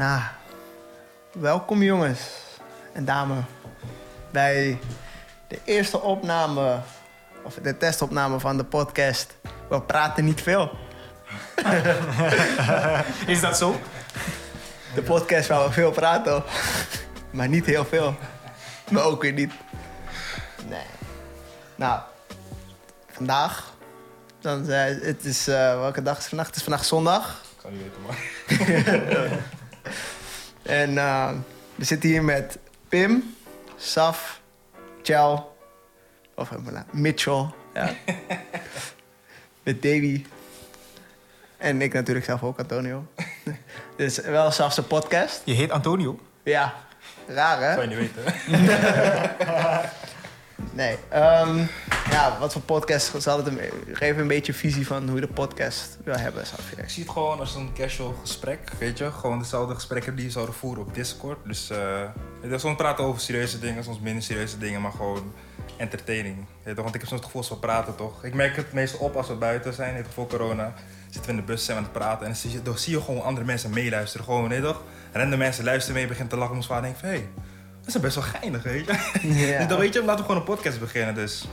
Nou, welkom jongens en dames bij de eerste opname, of de testopname van de podcast. We praten niet veel. Is dat zo? De podcast waar we veel praten, maar niet heel veel. Maar ook weer niet. Nee. Nou, vandaag, dan, eh, het is, eh, welke dag is vandaag? Het is vandaag zondag. Ik zou niet weten, maar... En eh, we zitten hier met Pim, Saf, Chel, of uh, Mitchell, ja. met Davy. En ik natuurlijk zelf ook, Antonio. dus wel Saf's podcast. Je heet Antonio? Ja, raar hè? Zou je niet weten. Nee. ehm, ja, wat voor podcast zal het een, geef een beetje visie van hoe je de podcast wil hebben, Saf. Ik zie het gewoon als een casual gesprek, weet je. Gewoon dezelfde gesprekken die we zouden voeren op Discord. Dus eh weet je, soms praten over serieuze dingen, soms minder serieuze dingen, maar gewoon entertaining. Weet je, want ik heb soms het gevoel dat we praten toch. Ik merk het meestal op als we buiten zijn, je, voor corona. Zitten we in de bus, zijn we aan het praten en dan zie je, je gewoon andere mensen meeluisteren. Gewoon, weet je toch? Rende mensen luisteren mee, begint te lachen, ons vader denkt van, hey, is best wel geinig, weet je. Ja. Dus dan weet je, laten we gewoon een podcast beginnen. Dus.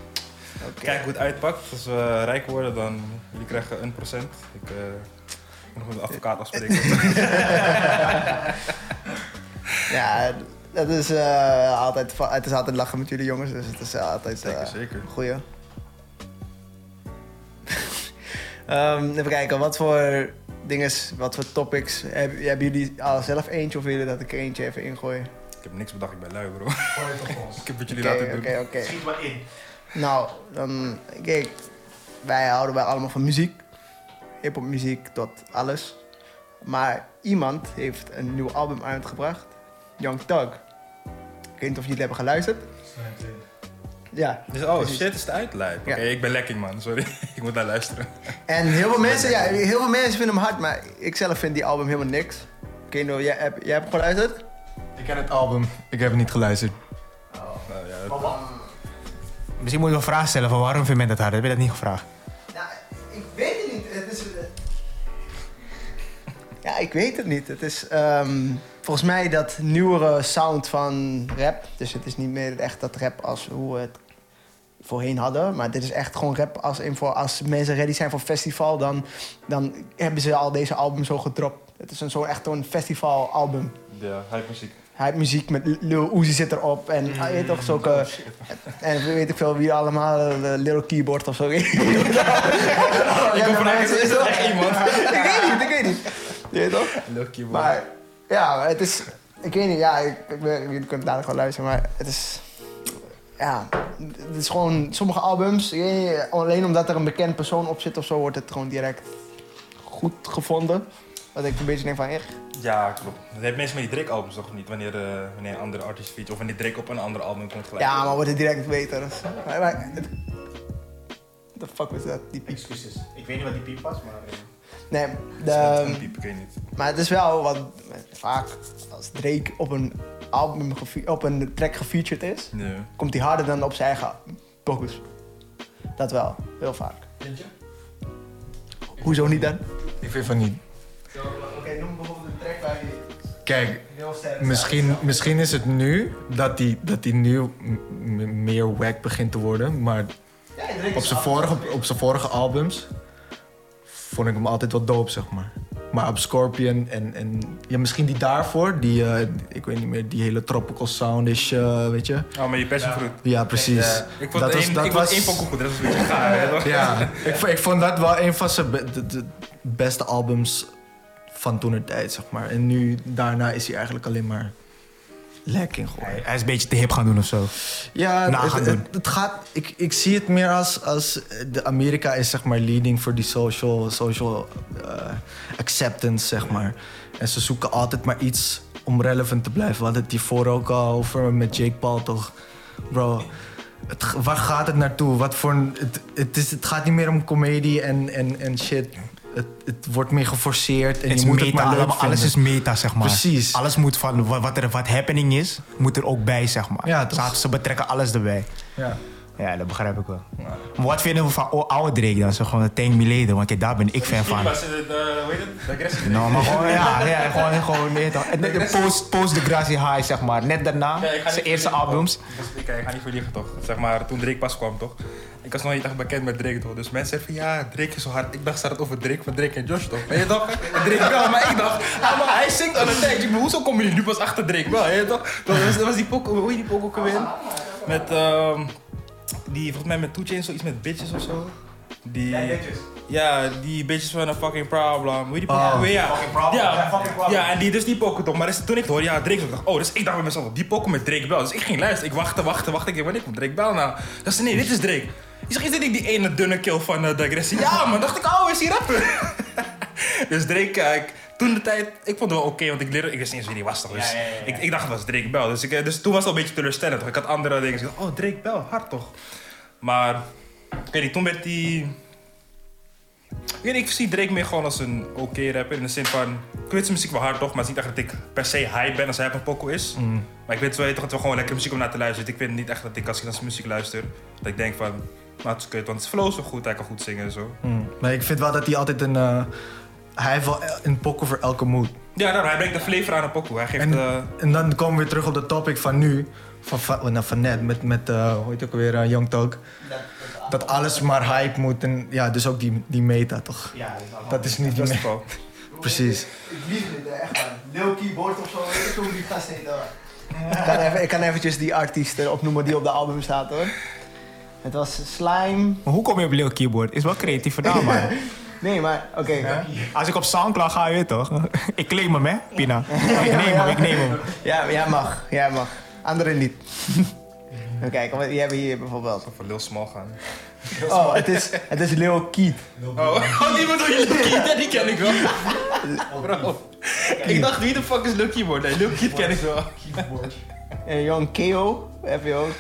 Kijk hoe het uitpakt. Als we rijk worden, dan jullie krijgen een procent. Ik eh, moet nog met de advocaat afspreken. Ja, dat is, eh, altijd, het is altijd lachen met jullie jongens, dus het is altijd Zeker, eh, zeker. een goeie. Ehm, even kijken, wat voor dingen, wat voor topics heb- hebben jullie al zelf eentje of willen dat ik er eentje even ingooi? Ik heb niks bedacht, ik ben lui bro. Ik heb het jullie laten doen. oké, oké. Schiet maar in. Nou, dan, kijk, wij houden wij allemaal van muziek. Hip-hop muziek tot alles. Maar iemand heeft een nieuw album uitgebracht, Young Thug. Ik weet niet of jullie hebben geluisterd. Ja. Dus, oh Precies. shit, is het uit? Lijp. Oké, Ja. ik ben lekking man, sorry. ik moet naar luisteren. En heel veel mensen, ja, heel veel mensen vinden hem hard, maar ik zelf vind die album helemaal niks. Ik weet niet of jij, jij hebt hem geluisterd? Ik ken het album. Ik heb het niet geluisterd. Nou, ja, dat- Misschien moet je wel een vraag stellen van waarom vind je dat hard? Heb je dat niet gevraagd? Ja, ik weet het niet. Het is, ja, ik weet het niet. Het is ehm, volgens mij dat nieuwere sound van rap. Dus het is niet meer echt dat rap als hoe we het voorheen hadden. Maar dit is echt gewoon rap als, in voor, als mensen ready zijn voor festival. Dan, dan hebben ze al deze album zo gedropt. Het is een, zo echt een festivalalbum. ja, hype muziek. Hij heeft muziek met Lil Uzi zit erop. En hij weet toch zulke... En weet ik veel wie allemaal, eh, Little Keyboard of zo. ik kom vanuit, is dat echt iemand? ik weet niet, ik weet niet. Je weet toch? Lucky man. Maar ja, het is... Ik weet niet, ja, ik, ik, ben- jullie kunnen dadelijk gewoon luisteren, maar het is... Ja, het is gewoon sommige albums, ik weet niet, alleen omdat er een bekend persoon op zit of zo, wordt het gewoon direct goed gevonden. Dat ik een beetje denk van, echt, Ja, klopt. Dat heeft mensen met die Drake-albums toch niet? Wanneer, eh, wanneer een andere artiest feature of wanneer Drake op een ander album komt gelijk. ja, maar wordt het direct beter. Maar, maar, het- What the fuck was dat? Die piep. Excuses. Ik weet niet wat die piep was, maar... eh, Nee, is de, een piep, ik weet niet. maar het is wel wat vaak als Drake op een album gefe- op een track gefeatured is, Nee. komt hij harder dan op zijn eigen pokus. Dat wel, heel vaak. Vind je? Hoezo niet dan? Ik vind van niet. Oké, noem bijvoorbeeld een track waar je Kijk, heel sterk misschien, misschien is het nu dat die, dat die nu meer wack begint te worden. Maar op zijn vorige, op zijn vorige albums vond ik hem altijd wel dope, zeg maar. Maar op Scorpion en, en ja, misschien die daarvoor, die, eh, ik weet niet meer, die hele tropical soundish, eh weet je. Oh, maar je passion fruit. Ja, precies. Ja. Ik vond Dat was- één, dat ik vond was- één pokoe goed, dat was een beetje gaar. Ja, ik, vo- ik vond dat wel een van zijn be- beste albums van toen tijd, zeg maar. En nu, daarna is hij eigenlijk alleen maar lekker geworden. Hij, hij is een beetje te hip gaan doen of zo. Ja, Na het, gaan het, doen. het gaat, ik, ik zie het meer als, als de Amerika is zeg maar leading voor die social, social eh, acceptance, zeg maar. En ze zoeken altijd maar iets om relevant te blijven. We hadden het hiervoor ook al over met Jake Paul, toch? Bro, het, waar gaat het naartoe? Wat voor een, het, het, is, het gaat niet meer om comedie en, en, en shit. Het, het wordt meer geforceerd en je moet het maar allemaal, alles is meta, zeg maar. Precies. Alles moet van wa- wat er wat happening is, moet er ook bij, zeg maar. Ja, ze betrekken alles erbij. Ja. Ja, dat begrijp ik wel. Maar wat vinden we van oude Drake dan? Zo gewoon een Tank Mileden, want kijk, daar ben ik fan van. Maar ze, eh, hoe heet het? De. Nou, maar gewoon, ja, ja gewoon, gewoon, je toch. En de- de post, post de Gracie High, zeg maar. Net daarna, zijn eerste albums. Ik, was- ik ga niet voor liegen, toch? Zeg maar, toen Drake pas kwam, toch? Ik was nog niet echt bekend met Drake, toch? Dus mensen zeiden van, ja, Drake is zo hard. Ik dacht, ze hadden het over Drake van Drake en Josh, toch? Weet je toch? En Drake wel, maar ik dacht, ah, maar hij zingt al een tijdje. Hoezo kom je nu pas achter Drake wel, je toch? Dat was, was die pokoe, hoe heet die pokoe ook alweer? Met, ehm, die, volgens mij met Two Chainz, zoiets met bitches of zo. Die, ja, die bitches van een fucking problem. Hoe die Oh. alweer? Ja. Fucking Problem, Ja, ja, fucking Problem. ja, en die, dus die toch. Maar dus, toen ik hoorde, ja, Drake, ik dacht, oh, dus ik dacht bij mezelf, die pokoe met Drake Bell. Dus ik ging luisteren, ik wachtte, wachtte, wachtte. Ik dacht, wanneer komt Drake Bell nou? Dat ze, nee, dit is Drake. Ik zeg, is dit niet die ene dunne kill van uh, de agressie? Ja, man, dacht ik, oh, is die rapper? dus Drake, kijk, toen de tijd, ik vond het wel oké, want ik leerde, ik wist niet eens wie die was toch. Dus Ja, ja, ja, ja. Ik, ik dacht het was Drake Bell. Dus, ik, eh, dus toen was het al een beetje teleurstellend. Toch? Ik had andere dingen. Dus ik dacht, oh, Drake Bell, hard toch? Maar, ik weet niet, toen werd die... Ik weet niet, ik zie Drake meer gewoon als een oké rapper. In de zin van, ik weet zijn muziek wel hard toch, maar het is niet echt dat ik per se hype ben als hij op een pokoe is. Maar ik weet wel, toch, het wel gewoon lekker muziek om naar te luisteren. Dus ik vind niet echt dat ik als ik naar zijn muziek luister, dat ik denk van, nou het is kut, want het flow is wel goed, hij kan goed zingen en zo. Mm. Maar ik vind wel dat hij altijd een... eh, hij heeft wel een pokken voor elke mood. Ja, nou, hij brengt de flavor aan een pokoe. Hij geeft En, eh, en dan komen we weer terug op de topic van nu. Van, van, nou, van net, met, met uh, hoe heet het ook weer, uh, Young Thug. Dat alles maar hype moet. En ja, dus ook die, die meta, toch? Ja, Dat is niet die me- Flow. Precies. Ik lief dit, echt man. Lil Keyboard of zo, weet ik hoe die gast heet hoor. Ik kan, even, ik kan eventjes die artiesten opnoemen die op de album staat hoor. Het was Slime. Maar hoe kom je op Lil Keyboard? Is wel creatief gedaan, man. Nee, maar oké. Als ik op Soundcloud ga, je weet toch? Ik claim hem, hè, Pina. Ik neem hem, ik neem hem. Ja, jij mag. Jij mag. Anderen niet. Even kijken, wat- die hebben hier bijvoorbeeld. Voor Lil Small gaan. Oh, het is, het is Lil Keat. Oh, oh die bedoel je Lil? Ja, die ken ik wel. Bro. Ik dacht, wie de fuck is Lil Keyboard? Nee, Lil Keat ken ik wel. En Young Keo heb je ook.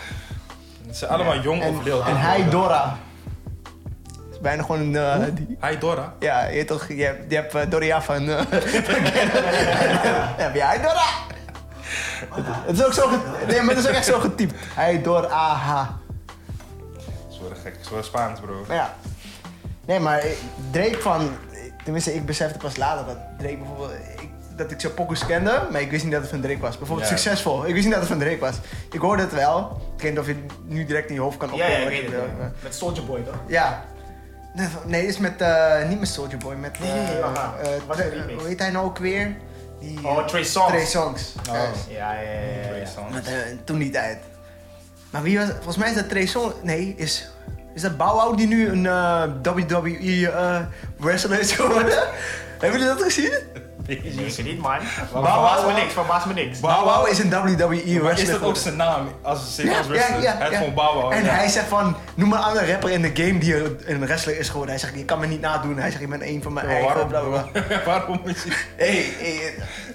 Ze zijn allemaal jong En, of Lil en hij Dora. Bijna gewoon een... eh, die- Hij Dora. ja, je, hebt toch, je hebt, je hebt Doria van... eh heb je hij Dora? Het is ook zo... Nee, maar het is ook echt zo getypt. Hij Dora is wel gek. Is wel Spaans, bro. Maar ja. Nee, maar Drake van... Tenminste, ik besefte pas later dat Drake bijvoorbeeld... Ik, dat ik zo pokus kende, maar ik wist niet dat het van Drake was. Bijvoorbeeld Ja. succesvol. Ik wist niet dat het van Drake was. Ik hoorde het wel. Ik weet niet of je het nu direct in je hoofd kan opkomen. je bedoelt, maar- Met Soulja Boy, toch? Ja. Nee, is met... eh, niet met Soulja Boy, met... Nee, eh, eh, een remix. hoe heet hij nou ook weer? Die, Oh, eh, Trey Songz. Trey Songs. Oh. Ja, ja, ja. ja, ja. Met, eh, toen die tijd. Maar wie was... Volgens mij is dat Trey Songz... Nee, is... Is dat Bow Wow die nu een eh, WWE eh, wrestler is geworden? Hebben jullie dat gezien? Zeker niet, man. Wow, me wow. niks, verbaas me niks. Bow Wow is een WWE wrestler is dat ook zijn naam? Als een Ja, als ja, wrestler? ja, ja. Bow Wow. En hij zegt van, noem maar een andere rapper in de game die een wrestler is geworden. Hij zegt, je kan me niet nadoen. Hij zegt, ik ben een van mijn eigen, waarom, bla bla bla. waarom is hij... Hey,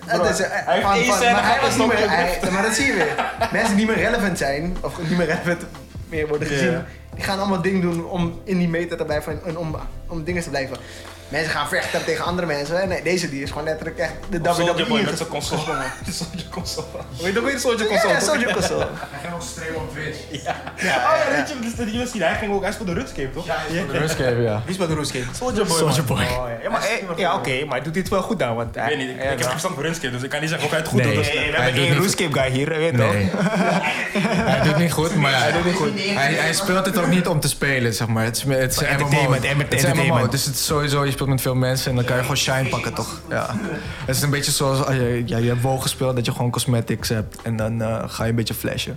het is, eh, hij van- van- maar hij was niet meer, hij, maar dat zie je weer. Mensen die niet meer relevant zijn, of niet meer relevant meer worden gezien, die gaan allemaal dingen doen om in die meter te blijven en om, om dingen te blijven. Mensen gaan vechten tegen andere mensen. Nee, deze die is gewoon letterlijk echt de Soldier WWE Boy met zijn console. De Soldier console. Weet je ook weer de Soldier Ja, console? ja? Soldier Console. Hij ging nog streamen op Twitch. Ja. Oh ja, weet je, dus die was hij ging ook, hij speelde Rutscape toch? Ja, Runscape, ja. Wie is bij de Roescape? Soldier Boy. Man. Boy. Oh, ja, ja, maar, eh, ja oké, maar hij doet dit wel goed dan. Want Ik weet niet, ik, ik heb geen verstand van Rutscape, dus ik kan niet zeggen of hij het goed Nee. doet. Nee, we Hij hebben niet- Roescape guy hier, weet je toch? Nee. hij doet niet goed, maar hij, doet niet goed. hij, hij speelt het ook niet om te spelen, zeg maar. Het is, het is een MMO. Het is. MMO, dus het is sowieso, je speelt met veel mensen en dan kan je gewoon shine pakken, toch? Ja. Het is een beetje zoals, als je, ja, je hebt WoW gespeeld, dat je gewoon cosmetics hebt en dan eh, ga je een beetje flashen.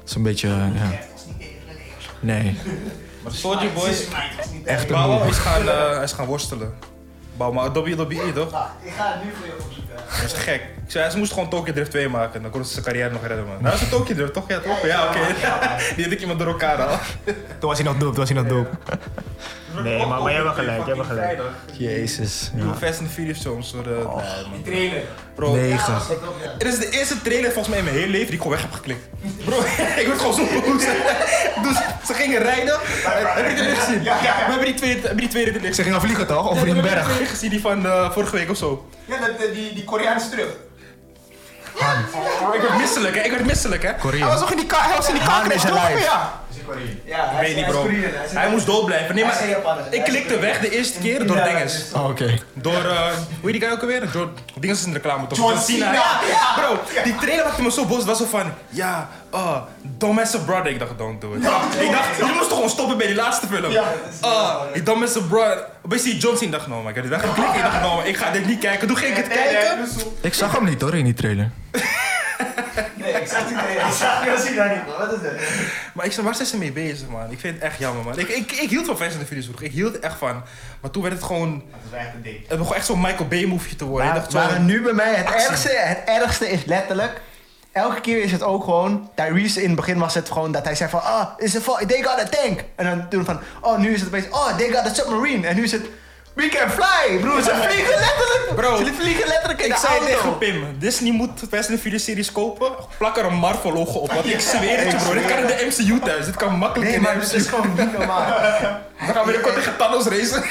Het is een beetje, ja. Nee. maar Soldier Boy, Echt move. is gaan, eh, hij is gaan worstelen. Bow, maar WWE toch? Ik ga het nu voor je opzoeken. Dat is gek. Ik zei, ze moest gewoon Tokyo Drift 2 maken. Dan kon ze zijn carrière nog redden, man. Nou, dat is een Tokyo Drift, toch? Ja, toch? Ja, oké. Die had ik iemand door elkaar al. Toen was hij nog dope, toen was hij nog dope. Nee, maar- maar jij hebt wel gelijk, jij hebt wel gelijk. Jezus. Nieuwe Ja. Fast and the Furious films. Door de, nee, man. Trailer. Bro, Negen. Het is de eerste trailer volgens mij in mijn hele leven die ik gewoon weg heb geklikt. Bro, ik word gewoon zo boos. Dus ze gingen rijden. Heb je die gezien? We hebben die tweede, hebben die tweede trailer Ze gingen vliegen toch? Ja, Over die hebben die berg. trailer gezien, die van eh, vorige week of zo. Ja, dat, die, die Koreaanse terug. Ik werd misselijk, hè? Ik werd misselijk, hè? Korea. Hij was nog in die car, hij was in die Han is crash, toch? Ja. Ja, Ik weet niet, bro. Hij moest dood blijven. Nee, Hij maar ik klikte weg de eerste keer door Ja, dinges. Oh, Oké. Door, eh, hoe heet die guy ook alweer? Door, dinges is een reclame toch? John Cena. Ja, bro, die trailer maakte me zo boos. Het was zo van, ja, oh, don't mess a brother. Ik dacht, don't do it. Ik dacht, jullie moesten gewoon stoppen bij die laatste film. Ja. Oh, die don't mess a brother. Zie je John Cena. Dacht, no, maar ik heb dit weggeklikt. Ik dacht, no, ik ga dit niet kijken. Toen ging ik het kijken. Ik zag hem niet hoor in die trailer. Nee, ik zag het niet. Ik zag Cena niet, man. Wat is het? Maar ik waar zijn ze mee bezig, man? Ik vind het echt jammer, man. Ik, ik, ik hield van Fast and the Furious vroeger. Ik hield er echt van. Maar toen werd het gewoon... Is wel echt een ding. Het begon echt zo'n Michael Bay-movie te worden. ik Maar, dacht zo... maar nu bij mij, het actie. ergste, het ergste is letterlijk... Elke keer is het ook gewoon... Tyrese in het begin was het gewoon dat hij zei van... Ah, is it for, they got a tank. En dan toen van... Oh, nu is het opeens... Oh, they got a submarine. En nu is het... We can fly, broer. Ze vliegen letterlijk. Bro, Ze vliegen letterlijk in Ik de zei auto. tegen Pim, Disney moet Fast and Furious series kopen. Plak er een Marvel logo op. Want ik zweer het je bro, dit kan in de MCU thuis. Dit kan makkelijk Nee, in de maar het MCU. is gewoon niet normaal. Dan gaan we binnenkort tegen Thanos racen.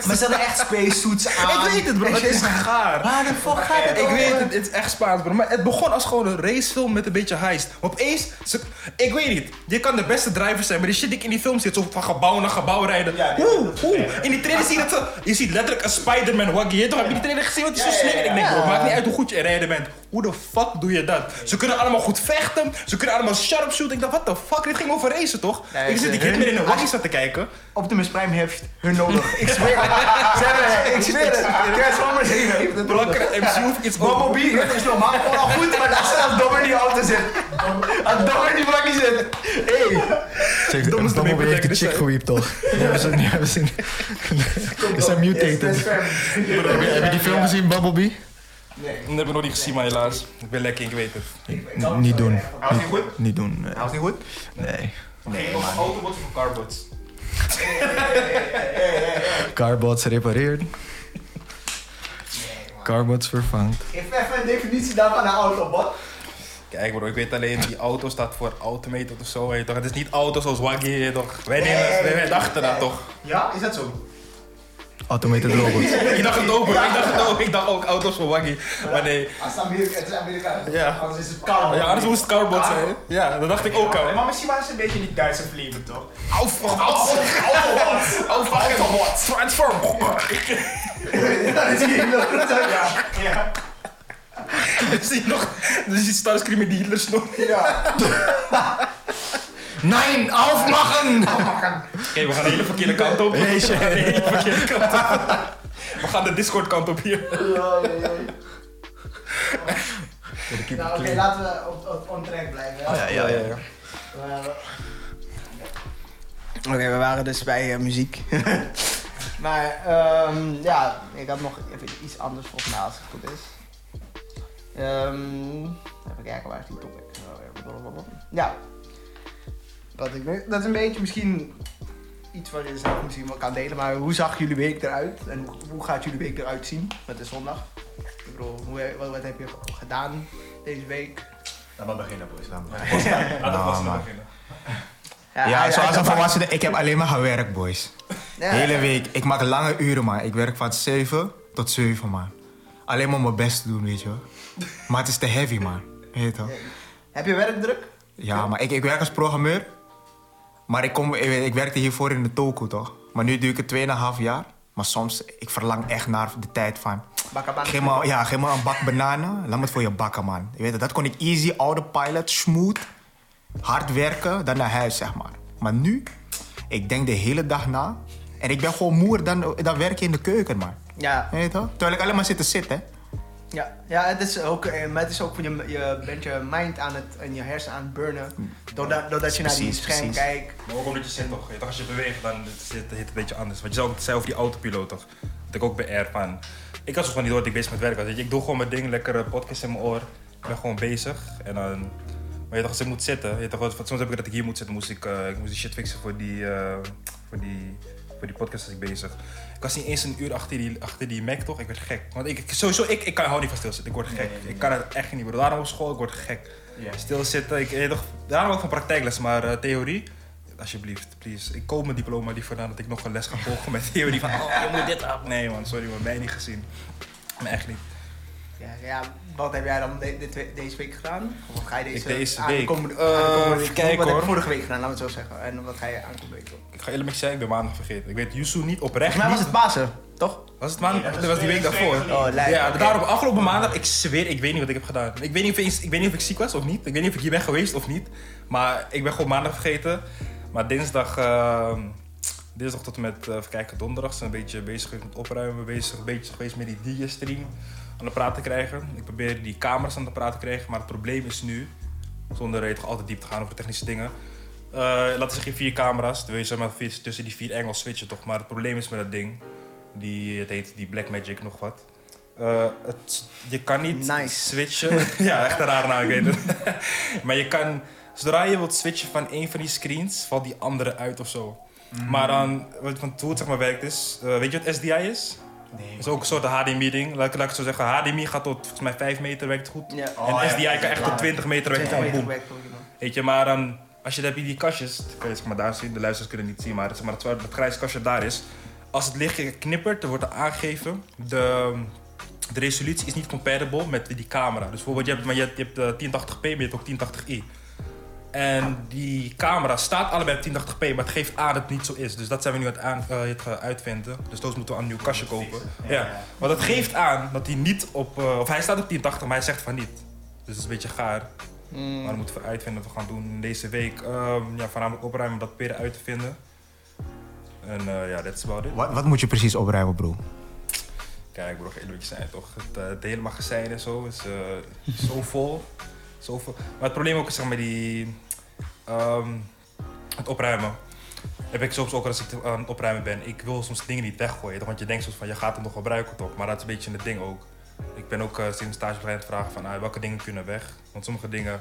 Maar ze hebben echt spacesuits aan. ik weet het bro, het is gaar. Waar de fuck gaat het Ik over? weet het, het is echt Spaans bro. Maar het begon als gewoon een racefilm met een beetje heist. Maar opeens, ze- ik weet niet. Je kan de beste driver zijn, maar die shit die ik in die film zit, zo van gebouw naar gebouw rijden. Ja, Oeh, oeh. In die trailer zie je dat ze, je ziet letterlijk een Spider-Man waggy. Je toch, heb je die trailer gezien? Want die is zo slingerd. Ik denk bro, maakt niet uit hoe goed je rijden bent. Hoe de fuck doe je dat? Ze kunnen allemaal goed vechten. Ze kunnen allemaal sharpshooten. Ik dacht, what the fuck? Dit ging over racen toch? Nee, ik zit die kid meer in een waggy zat te kijken. Optimus Prime heeft hun nodig. Ik zweer het. Ze hebben- Ik zweer het. Transformers heeft het nodig. Blakkere MCU of iets over. Bumblebee heeft is normaal gewoon al goed, maar dat is als Dom in die auto zit. Als Dom in die bakje zit. Is de Bumblebee heeft de chick gewiept toch? Die hebben ze, die hebben ze, is hij mutated. Heb je die film gezien, Bumblebee? Dat heb ik nog niet gezien, maar helaas. Ik ben lekker, ik weet het. N- Niet doen. Hij was niet goed? Niet doen. Nee. was niet goed? nee. Nee, man. Autobots of carbots? Carbots repareerd. Carbots vervangt. Geef even een definitie daarvan aan Autobot. Kijk bro, ik weet alleen die auto staat voor automated of zo, weet je toch? Het is niet auto zoals Waggy, toch? Wij, nemen, wij, wij dachten dat toch? Ja, is dat zo? Automated robots. Ik dacht het ook bro, ik dacht het ook. Ik dacht ook auto's voor Waggy. Maar nee. Als het Amerika, het is Amerikaans. Ja. Anders is het Carbo. Ja, anders moest het carbot zijn. Ja, dat dacht ik ook al. Maar misschien was het een beetje die Duitse flavor toch? Au, fuck. Au, fuck. Transform. Dat is hier nog. Ja, ja. Zie je nog? Dus die Starscream met die Hitler snor. Ja. Nein, aufmachen! Oké, we gaan de hele verkeerde kant op. We gaan de hele verkeerde kant op. We gaan de Discord kant op hier. Nou, oké, laten we op, op on track blijven. Ja, ja, ja. ja. Oké, we waren dus bij eh, muziek. maar ehm, ja, ik had nog even iets anders volgens mij als het goed is. Ehm, even kijken, waar is die topic? Ja. Wat ik, nu- dat is een beetje misschien iets wat je zelf misschien wel kan delen, maar hoe zag jullie week eruit? En hoe, hoe gaat jullie week eruit zien met de zondag? Ik bedoel, hoe, wat, wat heb je gedaan deze week? Laat maar beginnen boys. Laat maar. Laten we vast man. beginnen. Ja, hij- zoals een volwassene, ik heb alleen maar gewerkt boys. Ja. Hele week. Ik maak lange uren man. Ik werk van 7 tot 7 man. Alleen maar mijn best te doen, weet je wel. Maar het is te heavy man. Weet je toch? Heb je werkdruk? Ja, maar ik, ik werk als programmeur. Maar ik, kom, ik, ik werkte hiervoor in de toko, toch? Maar nu doe ik het 2,5 jaar. Maar soms, ik verlang echt naar de tijd van... Geef me, ja, geef me een bak bananen. Laat me het voor je bakken, man. Je weet het, dat kon ik easy, autopilot, smooth. Hard werken, dan naar huis, zeg maar. Maar nu, ik denk de hele dag na. En ik ben gewoon moer dan, dan werken in de keuken, man. Ja, Weet je toch? Terwijl ik alleen maar zit te zitten. Ja, ja het is ook, eh, maar het is ook van je, je bent je mind aan het en je hersen aan het burnen. Doordat, doordat je naar die scherm kijkt. Maar ook omdat je zit toch, als je beweegt, dan zit het een beetje anders. Want je zei over die autopiloot toch, dat ik ook bij Air van, ik had zo van niet door dat ik bezig met werk was. Weet je, ik doe gewoon mijn ding, lekkere podcast in mijn oor. Ik ben gewoon bezig en dan, maar je toch, als ik moet zitten, je toch, want soms heb ik dat ik hier moet zitten, moest ik, eh, ik moest die shit fixen voor die, eh, voor die, die podcast was ik bezig. Ik was niet eens een uur achter die, achter die Mac toch, ik werd gek. Want ik, sowieso, ik, ik kan hou niet van stilzitten, ik word gek. Ik kan het echt niet, bro. Daarom op school, ik word gek. Stilzitten, ik, je toch, daarom ook van praktijkles, maar eh, theorie, alsjeblieft, please. Ik koop mijn diploma liever dan dat ik nog een les ga volgen met theorie van, oh, je moet dit af. Nee man, sorry man, mij niet gezien. Maar echt niet. Ja, ja, wat heb jij dan de- deze week gedaan? Of wat ga je deze, Ik week? Eh, week kijken, Wat heb je hoor. vorige week gedaan, laten we het zo zeggen. En wat ga je aankomende week doen? Ik ga eerlijk met zeggen, ik ben maandag vergeten. Ik weet Yusu niet oprecht mij was het Pasen, toch? Was het maandag? dat was die week daarvoor. Oh. Ja, Oké. daarom afgelopen maandag, ik zweer, ik weet niet wat ik heb gedaan. Ik weet niet of ik, ik, weet niet of ik ziek was of niet. Ik weet niet of ik hier ben geweest of niet. Maar ik ben gewoon maandag vergeten. Maar dinsdag, ehm, dinsdag tot en met, eh, even kijken, donderdag zijn een beetje bezig geweest met opruimen. Bezig, een beetje geweest met die DJ-stream aan de praat te krijgen. Ik probeer die camera's aan de praat te krijgen. Maar het probleem is nu, zonder er toch altijd diep te gaan over technische dingen. Eh, laten we zeggen vier camera's. Dan wil je zeg maar tussen die vier angles switchen toch. Maar het probleem is met dat ding. Die, het heet die Blackmagic nog wat. Eh, het, je kan niet Nice. switchen. ja, echt een rare naam, ik weet het. maar je kan, zodra je wilt switchen van één van die screens, valt die andere uit of zo. Maar dan, wat- want hoe het zeg maar werkt is, eh, weet je wat SDI is? Nee. Is ook een soort HDMI-ding. Laat, ik- laat ik het zo zeggen, HDMI gaat tot volgens mij 5 meter, werkt goed. Ja. Oh, en ja, SDI kan echt tot 20 meter werken. 20 meter Boom. werkt. Weet je, maar dan, als je dat heb je die kastjes, dat kun je zeg maar daar zien, de luisteraars kunnen het niet zien, maar, zeg maar het, grijze kastje daar is. Als het lichtje knippert, dan wordt er aangegeven, de, de resolutie is niet compatible met die camera. Dus bijvoorbeeld, je hebt, maar je hebt, je hebt eh, 1080p, maar je hebt ook 1080i. En die camera staat allebei op 1080p, maar het geeft aan dat het niet zo is. Dus dat zijn we nu aan het, aan, eh, het gaan uitvinden. Dus those moeten we aan een nieuw kastje kopen. Ja. Maar dat geeft aan dat hij niet op... eh, of hij staat op 1080, maar hij zegt van niet. Dus dat is een beetje gaar. Mm. Maar dan moeten we uitvinden wat we gaan doen deze week. Ehm, ja, voornamelijk opruimen, dat proberen uit te vinden. En eh, ja, that's about it. Wat, wat moet je precies opruimen, bro? Kijk, bro, eerlijk zijn toch. Het, eh, het hele magazijn en zo is eh, zo vol. Maar het probleem ook is zeg maar die... ehm, het opruimen. Heb ik soms ook als ik aan het opruimen ben. Ik wil soms dingen niet weggooien. toch? Want je denkt soms van, je gaat het nog gebruiken toch. Maar dat is een beetje het ding ook. Ik ben ook uh, sinds het vragen van, ah, welke dingen kunnen weg. Want sommige dingen...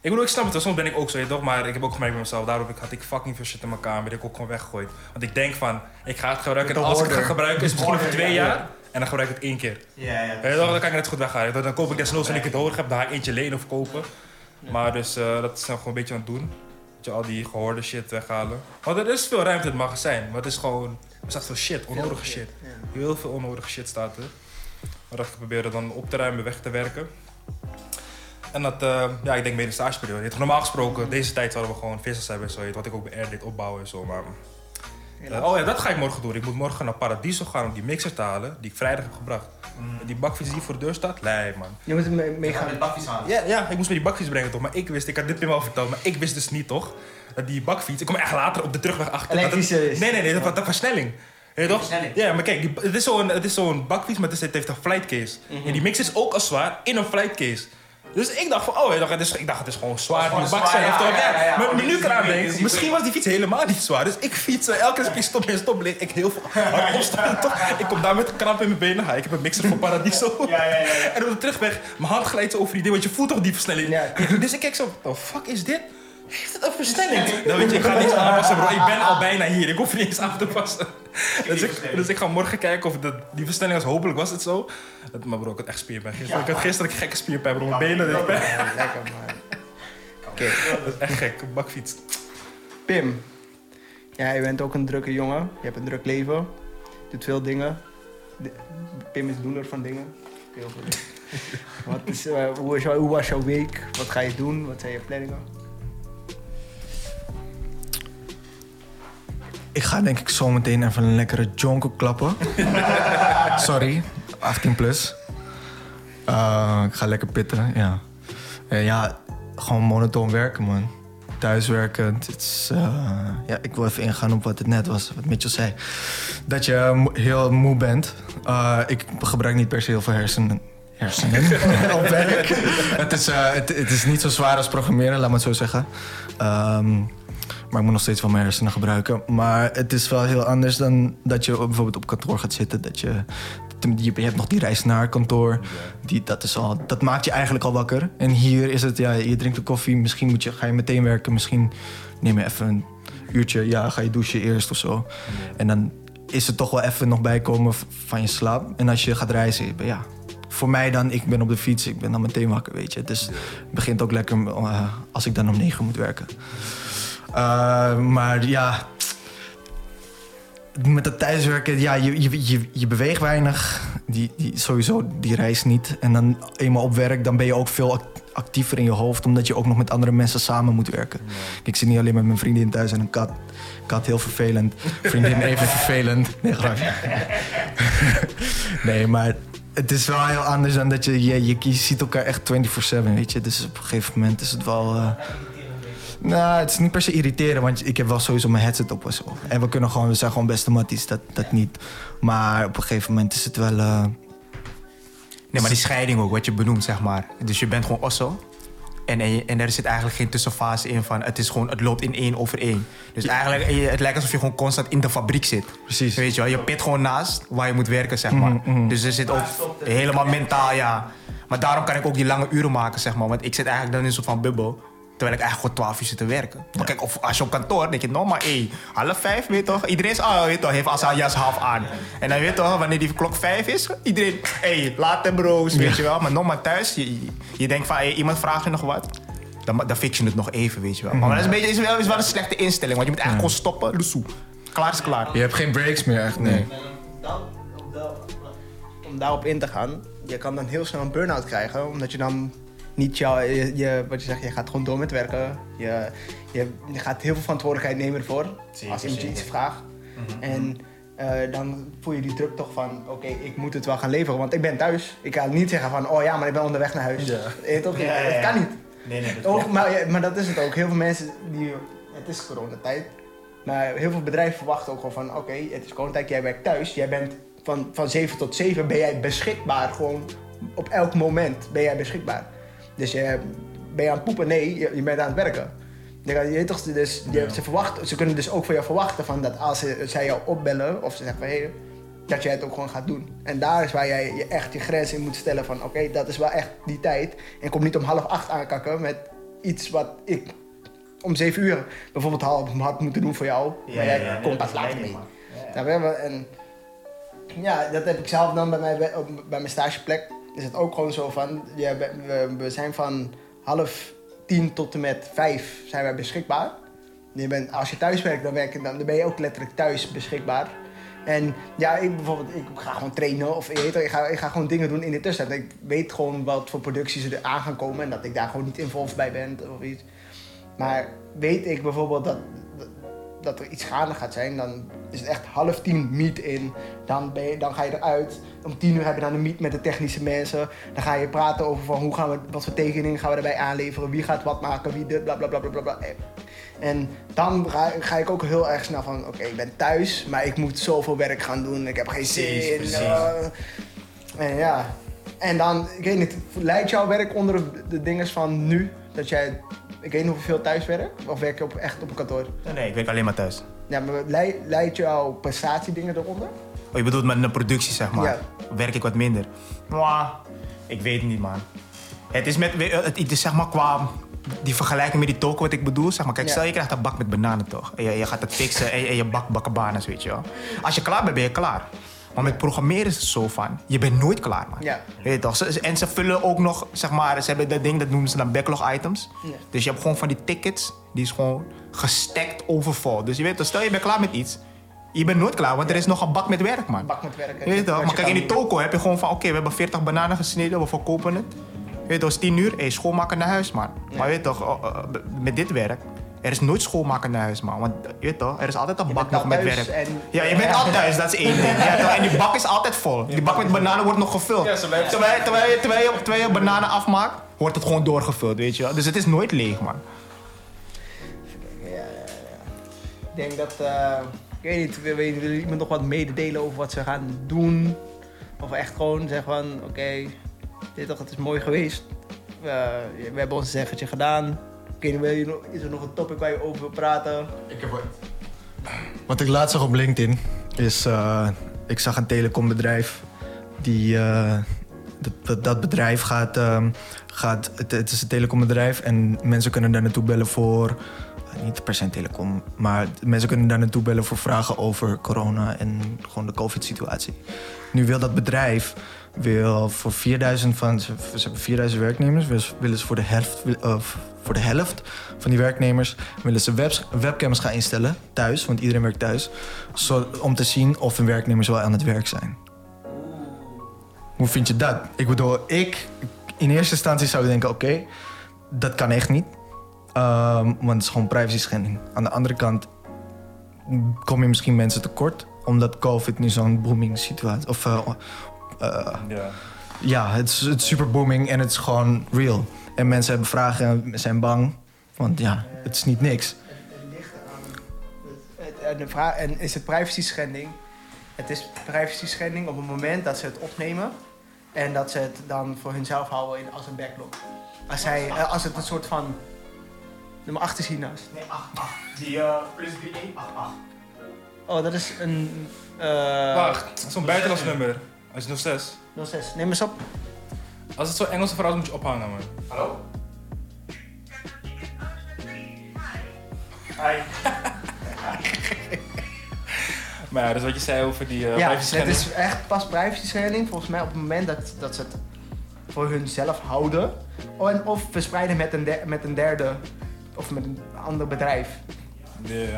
Ik bedoel, ik snap het, wel, soms ben ik ook zo, je toch? Maar ik heb ook gemerkt bij mezelf, daarom had ik fucking veel shit in mijn kamer, die ik ook gewoon weggegooid. Want ik denk van, ik ga het gebruiken en als ik het ga gebruiken is het misschien over twee ja, ja. jaar. En dan gebruik ik het één keer. Ja, ja. Dan kan ik net goed weghalen. Dan, koop ik desnoods wanneer ik het nodig heb, dan ga ik eentje lenen of kopen. Maar dus eh, dat is nou gewoon een beetje aan het doen. Dat je al die gehoorde shit weghalen. Want er is veel ruimte in het magazijn, maar het is gewoon... Er staat veel shit, onnodige shit. Heel veel onnodige shit staat er. Maar dat ik probeer dan op te ruimen, weg te werken. En dat, eh, ja, ik denk mede stageperiode. Je hebt Normaal gesproken, deze tijd zouden we gewoon vissers hebben, zo, wat ik ook bij Air deed opbouwen en zo. Maar, oh ja, dat ga ik morgen doen. Ik moet morgen naar Paradiso gaan om die mixer te halen, die ik vrijdag heb gebracht. Die bakfiets die voor de deur staat, lijp man. Je moet mee- meegaan. met bakjes aan. Ja, ja, ik moest met die bakfiets brengen toch, maar ik wist, ik had dit me al verteld, maar ik wist dus niet toch, dat die bakfiets, ik kom echt later op de terugweg achter. Elektrische is. Nee, nee, nee, dat, dat versnelling. Toch? Versnelling. Ja, maar kijk, die, het is zo'n het is zo'n bakfiets, maar het, is, het heeft een flightcase. En die mix is ook al zwaar in een flightcase. Dus ik dacht van, oh, ik dacht, het is, ik dacht, het is gewoon zwaar. gewoon Die bak zijn, ja, toch? ja. Maar nu dit ik misschien was die fiets helemaal niet zwaar. Dus ik fiets, eh, elke keer als ik stop en stop ik heel veel hard opstaan, toch? Ik kom daar met kramp in mijn benen. Ha, ik heb een mixer van Paradiso. Ja, ja, ja, ja. En op de terugweg, mijn hand glijdt over die ding, want je voelt toch die versnelling. Ja. Dus ik kijk zo, what the fuck is dit? Heeft het een versnelling? Dan weet je, ik ga niks aanpassen bro, ik ben al bijna hier, ik hoef niet eens aan te passen. Dus ik, dus ik ga morgen kijken of de, die versnelling was, hopelijk was het zo. Maar bro, ik had echt spierpijn. Gisteren, ik had gisteren een gekke spierpijn bro, mijn benen. Ja, lekker man. Oké. Dat is echt gek, bakfiets. Pim, ja, je bent ook een drukke jongen. Je hebt een druk leven. Doet veel dingen. De- Pim is doener van dingen. Heel veel dingen. Wat is, eh, hoe was jouw week? Wat ga je doen? Wat zijn je planningen? Ik ga denk ik zo meteen even een lekkere jonko klappen. Sorry, 18 plus. Eh, ik ga lekker pitten, ja. Eh, ja, gewoon monotoon werken, man. Thuiswerken, het is... eh, ja, ik wil even ingaan op wat het net was, wat Mitchell zei. Dat je heel moe bent. Ik gebruik niet per se heel veel hersenen. Hersenen op werk. het, is, het, het is niet zo zwaar als programmeren, laat me het zo zeggen. Ehm, maar ik moet nog steeds wel mijn hersenen gebruiken. Maar het is wel heel anders dan dat je bijvoorbeeld op kantoor gaat zitten. Dat je, je, hebt nog die reis naar kantoor. Die, dat, is al, dat maakt je eigenlijk al wakker. En hier is het, ja, je drinkt een koffie. Misschien moet je, ga je meteen werken. Misschien neem je even een uurtje. Ja, ga je douchen eerst of zo. En dan is het toch wel even nog bijkomen van je slaap. En als je gaat reizen, ja... Voor mij dan, ik ben op de fiets, ik ben dan meteen wakker, weet je. Dus het begint ook lekker eh, als ik dan om negen moet werken. Uh, maar ja, met dat thuiswerken, ja, je, je, je, je beweegt weinig. die, die, sowieso die reis niet. En dan eenmaal op werk, dan ben je ook veel ac- actiever in je hoofd, omdat je ook nog met andere mensen samen moet werken. Ik zit niet alleen met mijn vriendin thuis en een kat. Kat heel vervelend. Vriendin even vervelend. Nee, grapje. nee, maar het is wel heel anders dan dat je, je, je, je ziet elkaar echt 24-7, weet je. Dus op een gegeven moment is het wel... eh, nou, het is niet per se irriteren, want ik heb wel sowieso mijn headset op en zo. En we kunnen gewoon, we zijn gewoon beste matties, dat, dat niet. Maar op een gegeven moment is het wel... eh, Nee, maar die scheiding ook, wat je benoemt, zeg maar. Dus je bent gewoon osso. En, en, je- en er zit eigenlijk geen tussenfase in van... Het, is gewoon, het loopt in één over één. Dus eigenlijk, het lijkt alsof je gewoon constant in de fabriek zit. Precies. Weet je wel, je pit gewoon naast waar je moet werken, zeg maar. Mhm, mhm. Dus er zit ook helemaal mentaal, ja. Maar daarom kan ik ook die lange uren maken, zeg maar. Want ik zit eigenlijk dan in een soort van bubbel. Terwijl ik eigenlijk gewoon 12 uur zit te werken. Maar kijk, of als je op kantoor, denk je, nou maar hé, half vijf, weet je toch? Iedereen is, ah, weet je toch, heeft al zijn jas half aan. En dan weet je toch, wanneer die klok vijf is, iedereen, hé, laat hem broos, weet je wel. Maar nog maar thuis, je, je- denkt van, hé, iemand vraagt je nog wat. Dan, dan fix je het nog even, weet je wel. Maar dat is, een beetje, is, wel, is wel een slechte instelling, want je moet eigenlijk gewoon stoppen, loesoe. Klaar is klaar. je hebt geen breaks meer, echt, nee. En dan, om, da- om daarop in te gaan, je kan dan heel snel een burn-out krijgen, omdat je dan niet jouw, je, je- wat je zegt, je gaat gewoon door met werken. Je, je, je gaat heel veel verantwoordelijkheid nemen ervoor, Zeker, als iemand je iets vraagt. En eh, dan voel je die druk toch van, oké, ik moet het wel gaan leveren, want ik ben thuis. Ik kan niet zeggen van, oh ja, maar ik ben onderweg naar huis. Eh, toch? Ja, ja, Het ja. kan niet. Nee, nee, Ook, maar, ja, maar dat is het ook. Heel veel mensen die. Het is coronatijd. Maar heel veel bedrijven verwachten ook gewoon van: oké, het is coronatijd, jij werkt thuis. Jij bent van, van 7 tot 7 ben jij beschikbaar. Gewoon op elk moment ben jij beschikbaar. Dus je, ben je aan het poepen? Nee, je, je bent aan het werken. Je, toch, dus, je, ze, verwachten, ze kunnen dus ook van jou verwachten van dat als ze, zij jou opbellen of ze zeggen van hey, dat jij het ook gewoon gaat doen. En daar is waar jij je echt je grens in moet stellen van oké, dat is wel echt die tijd. En kom niet om half acht aankakken met iets wat ik om zeven uur bijvoorbeeld half had moeten doen voor jou. maar jij komt pas later mee. Je? En ja, dat heb ik zelf dan bij mijn, op- bij mijn stageplek. Is het ook gewoon zo van, ja, we, zijn van half tien tot en met vijf zijn wij beschikbaar. Als je thuis werkt, dan, werk, dan ben je ook letterlijk thuis beschikbaar. En ja, ik bijvoorbeeld, ik ga gewoon trainen of weet ik, ga, ik ga gewoon dingen doen in de tussentijd. Ik weet gewoon wat voor producties er aan gaan komen en dat ik daar gewoon niet involved bij ben of iets. Maar weet ik bijvoorbeeld dat, dat er iets gaande gaat zijn, dan is het echt half tien meet in. Dan, ben je, dan ga je eruit. Om tien uur heb je dan een meet met de technische mensen. Dan ga je praten over van hoe gaan we, wat voor tekeningen gaan we erbij aanleveren. Wie gaat wat maken, wie dit, bla bla bla bla bla. En dan ga, ga ik ook heel erg snel van, oké, ik ben thuis, maar ik moet zoveel werk gaan doen. Ik heb geen zin. Precies, eh. en ja, en dan, ik weet niet, leidt jouw werk onder de, dingen van nu? Dat jij, ik weet niet hoeveel thuis werkt? Of werk je op, echt op een kantoor? Nee, nee, ik werk alleen maar thuis. Ja, maar leid, leidt jouw prestatiedingen eronder? Oh, je bedoelt met een productie, zeg maar. Ja. Werk ik wat minder? Mwah, ik weet het niet, man. Het is met, het, het is zeg maar qua die vergelijking met die toko wat ik bedoel. Zeg maar, kijk, Ja. stel je krijgt een bak met bananen toch. En je, je gaat het fixen en je, en je bak weet je wel. Als je klaar bent, ben je klaar. Maar met programmeren is het zo van, je bent nooit klaar, man. Ja. Weet je toch? En ze vullen ook nog, zeg maar, ze hebben dat ding, dat noemen ze dan backlog items. Ja. Dus je hebt gewoon van die tickets, die is gewoon gestekt overvol. Dus je weet toch, stel je bent klaar met iets, je bent nooit klaar, want er is nog een bak met werk, man. Bak met werk. Weet je toch? Maar kijk, in die toko heb je gewoon van... Oké, we hebben 40 bananen gesneden, we verkopen het. Weet je toch, het is 10 uur, hey, schoonmaken naar huis, man. Maar weet je toch, oh, oh, met dit werk... Er is nooit schoonmaken naar huis, man. Want je weet toch, er is altijd een Je bak nog met werk. en- Ja, je bent al thuis, dat is één ding. Ja, toch? En die bak is altijd vol. Die bak met bananen wordt nog gevuld. Ja, terwijl, terwijl, je, terwijl, je, terwijl je bananen afmaakt, wordt het gewoon doorgevuld, weet je wel. Dus het is nooit leeg, man. Ja, ja, ja. Ik denk dat, eh, weet niet, wil, wil, iemand nog wat mededelen over wat ze gaan doen? Of echt gewoon zeggen van, oké, dit toch, het is mooi geweest. Eh, we hebben ons zeggertje gedaan. Wil je is er nog een topic waar je over wil praten? Ik heb Wat ik laatst zag op LinkedIn is, eh, ik zag een telecombedrijf die, eh, dat, dat, bedrijf gaat, ehm, gaat het, is een telecombedrijf en mensen kunnen daar naartoe bellen voor, niet per se telecom, maar mensen kunnen daar naartoe bellen voor vragen over corona en gewoon de covid-situatie. Nu wil dat bedrijf wil voor 4000 van, ze, hebben 4000 werknemers, willen ze voor de helft, eh, voor de helft van die werknemers willen ze webcams gaan instellen thuis, want iedereen werkt thuis, zo, om te zien of hun werknemers wel aan het werk zijn. Hoe vind je dat? Ik bedoel, ik in eerste instantie zou denken: oké, dat kan echt niet. Ehm, want het is gewoon privacy schending. Aan de andere kant kom je misschien mensen tekort, omdat COVID nu zo'n booming situatie. Of eh, eh, Ja. ja, het is, het is super booming en het is gewoon real. En mensen hebben vragen en zijn bang, want ja, het is niet niks. En, de vraag, en is het privacy schending? Het is privacy schending op het moment dat ze het opnemen en dat ze het dan voor hunzelf houden in, als een backlog. Als, zij, als het een soort van. Nummer 8 is hiernaast. Nee, 8, 8. Die uh, plus 3, 1, 8, 8. Oh, dat is een. eh Wacht, zo'n buitenlands nummer. Als je 06. 06. Neem eens op. Als het zo'n Engelse vrouw is, moet je ophangen, man. Hallo? Hi. Maar ja, dus wat je zei over die uh, ja, privacy het schending. is echt pas privacy schending volgens mij op het moment dat, dat ze het voor hunzelf houden. Oh, en of verspreiden met een, met een derde of met een ander bedrijf.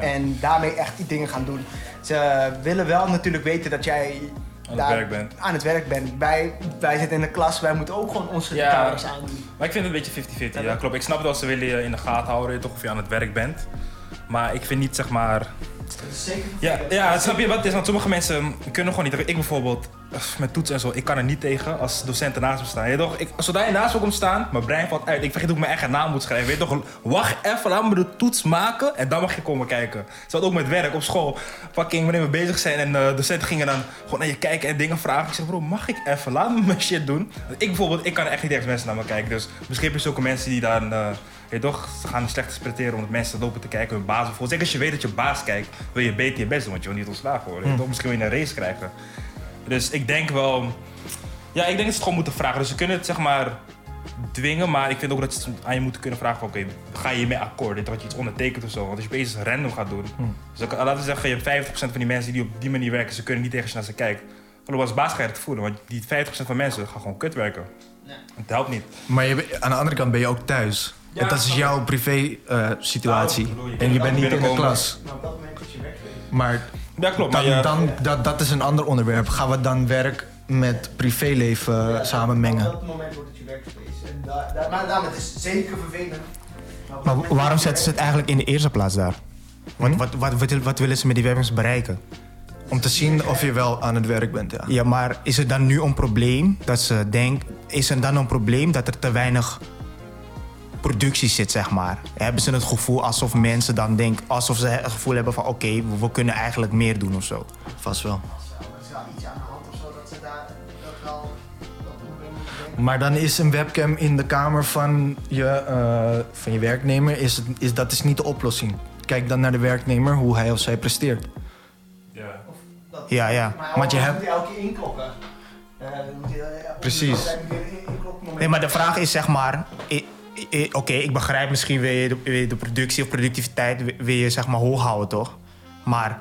En daarmee echt die dingen gaan doen. Ze willen wel natuurlijk weten dat jij aan het daar werk bent. aan het werk bent. Wij, wij zitten in de klas, wij moeten ook gewoon onze Ja. camera's aandoen. Maar ik vind het een beetje 50-50. Ja, klopt. Ik snap het wel, ze willen je in de gaten houden, toch, of je aan het werk bent. Maar ik vind niet, zeg maar... Dat is zeker Ja, ja snap je wat het is? Want sommige mensen kunnen gewoon niet. Ik bijvoorbeeld, met toetsen en zo, ik kan er niet tegen als docenten naast me staan. Je toch, ik, zodra je naast me komt staan, mijn brein valt uit. Ik vergeet hoe ik mijn eigen naam moet schrijven. Weet je toch, wacht even, laat me de toets maken en dan mag je komen kijken. Zo ook met werk op school. Fucking wanneer we bezig zijn en de docenten gingen dan gewoon naar je kijken en dingen vragen. Ik zeg, bro, mag ik even? Laat me mijn shit doen. Ik bijvoorbeeld, ik kan echt niet tegen mensen naar me kijken. Dus misschien heb je zulke mensen die dan... eh, Weet je toch, ze gaan slecht interpreteren omdat mensen lopen te kijken hun baas. Bijvoorbeeld, zeker als je weet dat je baas kijkt, wil je beter je best doen, want je wil niet ontslagen worden. Toch? Misschien wil je een race krijgen. Dus ik denk wel, ja, ik denk dat ze het gewoon moeten vragen. Dus ze kunnen het zeg maar dwingen, maar ik vind ook dat ze aan je moeten kunnen vragen van, oké, ga je hiermee akkoord? Je, dat je iets ondertekent of zo. Want als je opeens random gaat doen. Dus ook, laten we zeggen, je hebt 50% van die mensen die op die manier werken, ze kunnen niet tegen je naar ze kijken. Geloof als baas ga je het voelen, want die 50% van mensen gaan gewoon kut werken. Het helpt niet. Maar je, aan de andere kant ben je ook thuis. Ja, en dat is jouw privé eh, situatie. Nou, je en je bent niet in de klas. Maar op dat moment is je werkspace. Maar Ja, klopt. Maar dan, je, dan, dat, dat is een ander onderwerp. Gaan we dan werk met privéleven eh, samen Op mengen? dat moment wordt het je workspace. En daar, daar, maar daarom, het is zeker vervelend. op Maar waarom zetten ze het eigenlijk in de eerste plaats daar? Wat, wat, wat, wat, wat willen ze met die werkers bereiken? Om te zien of je wel aan het werk bent, ja. Ja, maar is het dan nu een probleem dat ze denken... Is er dan een probleem dat er te weinig productie zit, zeg maar? Hebben ze het gevoel alsof mensen dan denken... Alsof ze het gevoel hebben van... Oké, we, we kunnen eigenlijk meer doen of zo. Vast wel. Er is wel iets aan de hand of zo dat ze daar dat wel dat probleem moeten denken. Maar dan is een webcam in de kamer van je, eh, van je werknemer, is het, is, dat is niet de oplossing. Kijk dan naar de werknemer, hoe hij of zij presteert. ja. Dat- Ja, ja. Maar Want je hebt- moet je elke keer inklokken. Eh, dan moet je, eh, Precies. altijd moet je in- inklokken Nee, maar de vraag is zeg maar... i- i- Oké, ik begrijp misschien wil je, de, wil je de productie of productiviteit wil- je zeg maar hoog houden, toch? Maar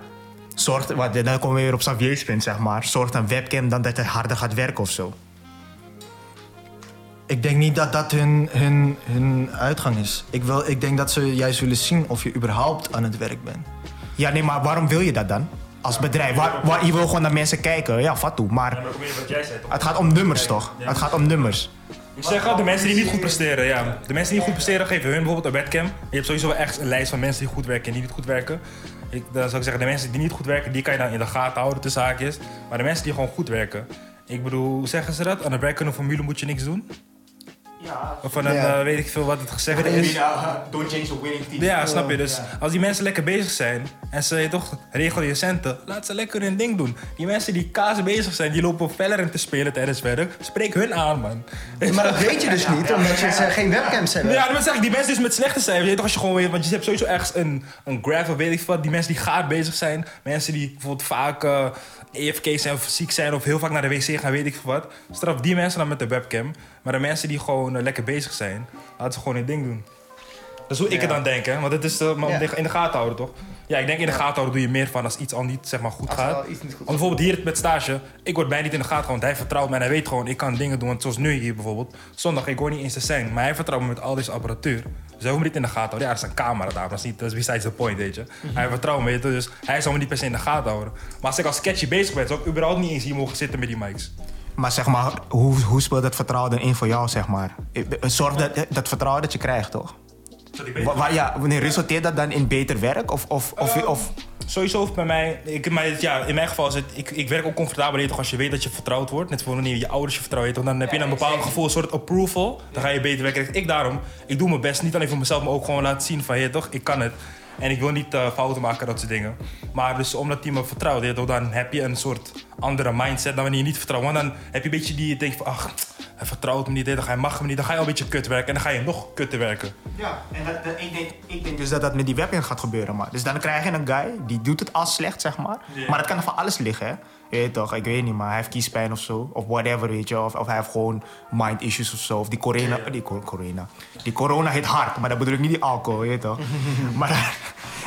zorgt, wat, dan komen we weer op Xavier's punt, zeg maar. Zorgt een webcam dan dat hij harder gaat werken of zo? Ik denk niet dat dat hun, hun, hun uitgang is. Ik, wil, ik denk dat ze juist willen zien of je überhaupt aan het werk bent. Ja, nee, maar waarom wil je dat dan? Als bedrijf. Waar, waar, je wil gewoon naar mensen kijken. Ja, vat toe. Maar je het gaat om nummers, toch? Het gaat om nummers. Ik zeg al, de mensen die niet goed presteren, ja. De mensen die niet goed presteren, geven hun bijvoorbeeld een webcam. Je hebt sowieso wel echt een lijst van mensen die goed werken en die niet goed werken. Ik, dan zou ik zeggen, de mensen die niet goed werken, die kan je dan in de gaten houden tussen haakjes. Maar de mensen die gewoon goed werken. Ik bedoel, hoe zeggen ze dat? Aan de werkende formule moet je niks doen. Ja, Of van een, Ja. eh, weet ik veel wat het gezegd is. Don't change the winning team. Ja, snap je? Dus als die mensen lekker bezig zijn en ze toch regelen je centen, laat ze lekker hun ding doen. Die mensen die kazen bezig zijn, die lopen Valorant te spelen tijdens werk, spreek hun aan, man. Maar dat weet je dus niet, omdat je ze geen webcams hebben. Ja, dat zeg ik, die mensen dus met slechte cijfers, je toch als je gewoon weet, want je hebt sowieso ergens een, een graph of weet ik wat, die mensen die gaar bezig zijn, mensen die bijvoorbeeld vaak eh EFK zijn of ziek zijn of heel vaak naar de wc gaan, weet ik veel wat. Straf die mensen dan met de webcam, maar de mensen die gewoon eh, lekker bezig zijn, laten ze gewoon hun ding doen. Dat is hoe ik het dan denk, hè? want het is maar Ja. in de gaten houden, toch? Ja, ik denk in de gaten houden doe je meer van als iets al niet zeg maar, goed Als gaat. iets niet goed Want bijvoorbeeld hier met stage, ik word bijna niet in de gaten gehouden. Want hij vertrouwt me en hij weet gewoon, ik kan dingen doen. Want zoals nu hier bijvoorbeeld, zondag, ik hoor niet eens te zijn. Maar hij vertrouwt me met al deze apparatuur. Dus hij hoeft me niet in de gaten houden. Ja, er is een camera daar, dat is, niet, dat is besides the point, weet je. Hij vertrouwt me. Dus hij zou me niet per se in de gaten houden. Maar als ik als sketchy bezig ben, zou ik überhaupt niet eens hier mogen zitten met die mics. Maar zeg maar, hoe, hoe speelt dat vertrouwen dan in voor jou, zeg maar? Eh, Zorg dat, dat vertrouwen dat je krijgt, toch? Wa- wa- ja, wanneer resulteert dat dan in beter werk? Of, of, of, Ehm, of Sowieso bij mij, ik, maar ja, in mijn geval is het, ik, ik werk ook comfortabel toch, als je weet dat je vertrouwd wordt. Net voor wanneer je je ouders je vertrouwen, toch, dan heb je een bepaald gevoel, een soort approval. Dan ga je beter werken. Ik daarom, ik doe mijn best, niet alleen voor mezelf, maar ook gewoon laten zien van, je toch, ik kan het. En ik wil niet eh, fouten maken, dat soort dingen. Maar dus omdat hij me vertrouwt, dan heb je een soort andere mindset dan wanneer je niet vertrouwt. Want dan heb je een beetje die, je denkt van, ach, hij vertrouwt me niet, hij mag me niet. Dan ga je al een beetje kut werken en dan ga je nog kutter werken. Ja, en dat, dat- ik, denk, ik denk dus dat dat met die webin gaat gebeuren. Maar. Dus dan krijg je een guy die doet het al slecht, zeg maar. Maar het kan van alles liggen, hè. Je weet toch, ik weet niet, maar hij heeft kiespijn of zo. Of whatever, weet je. Of, of hij heeft gewoon mind issues of zo. Of die corona, die cor- corona. Die corona hit hard, maar dat bedoel ik niet die alcohol, weet je toch. maar,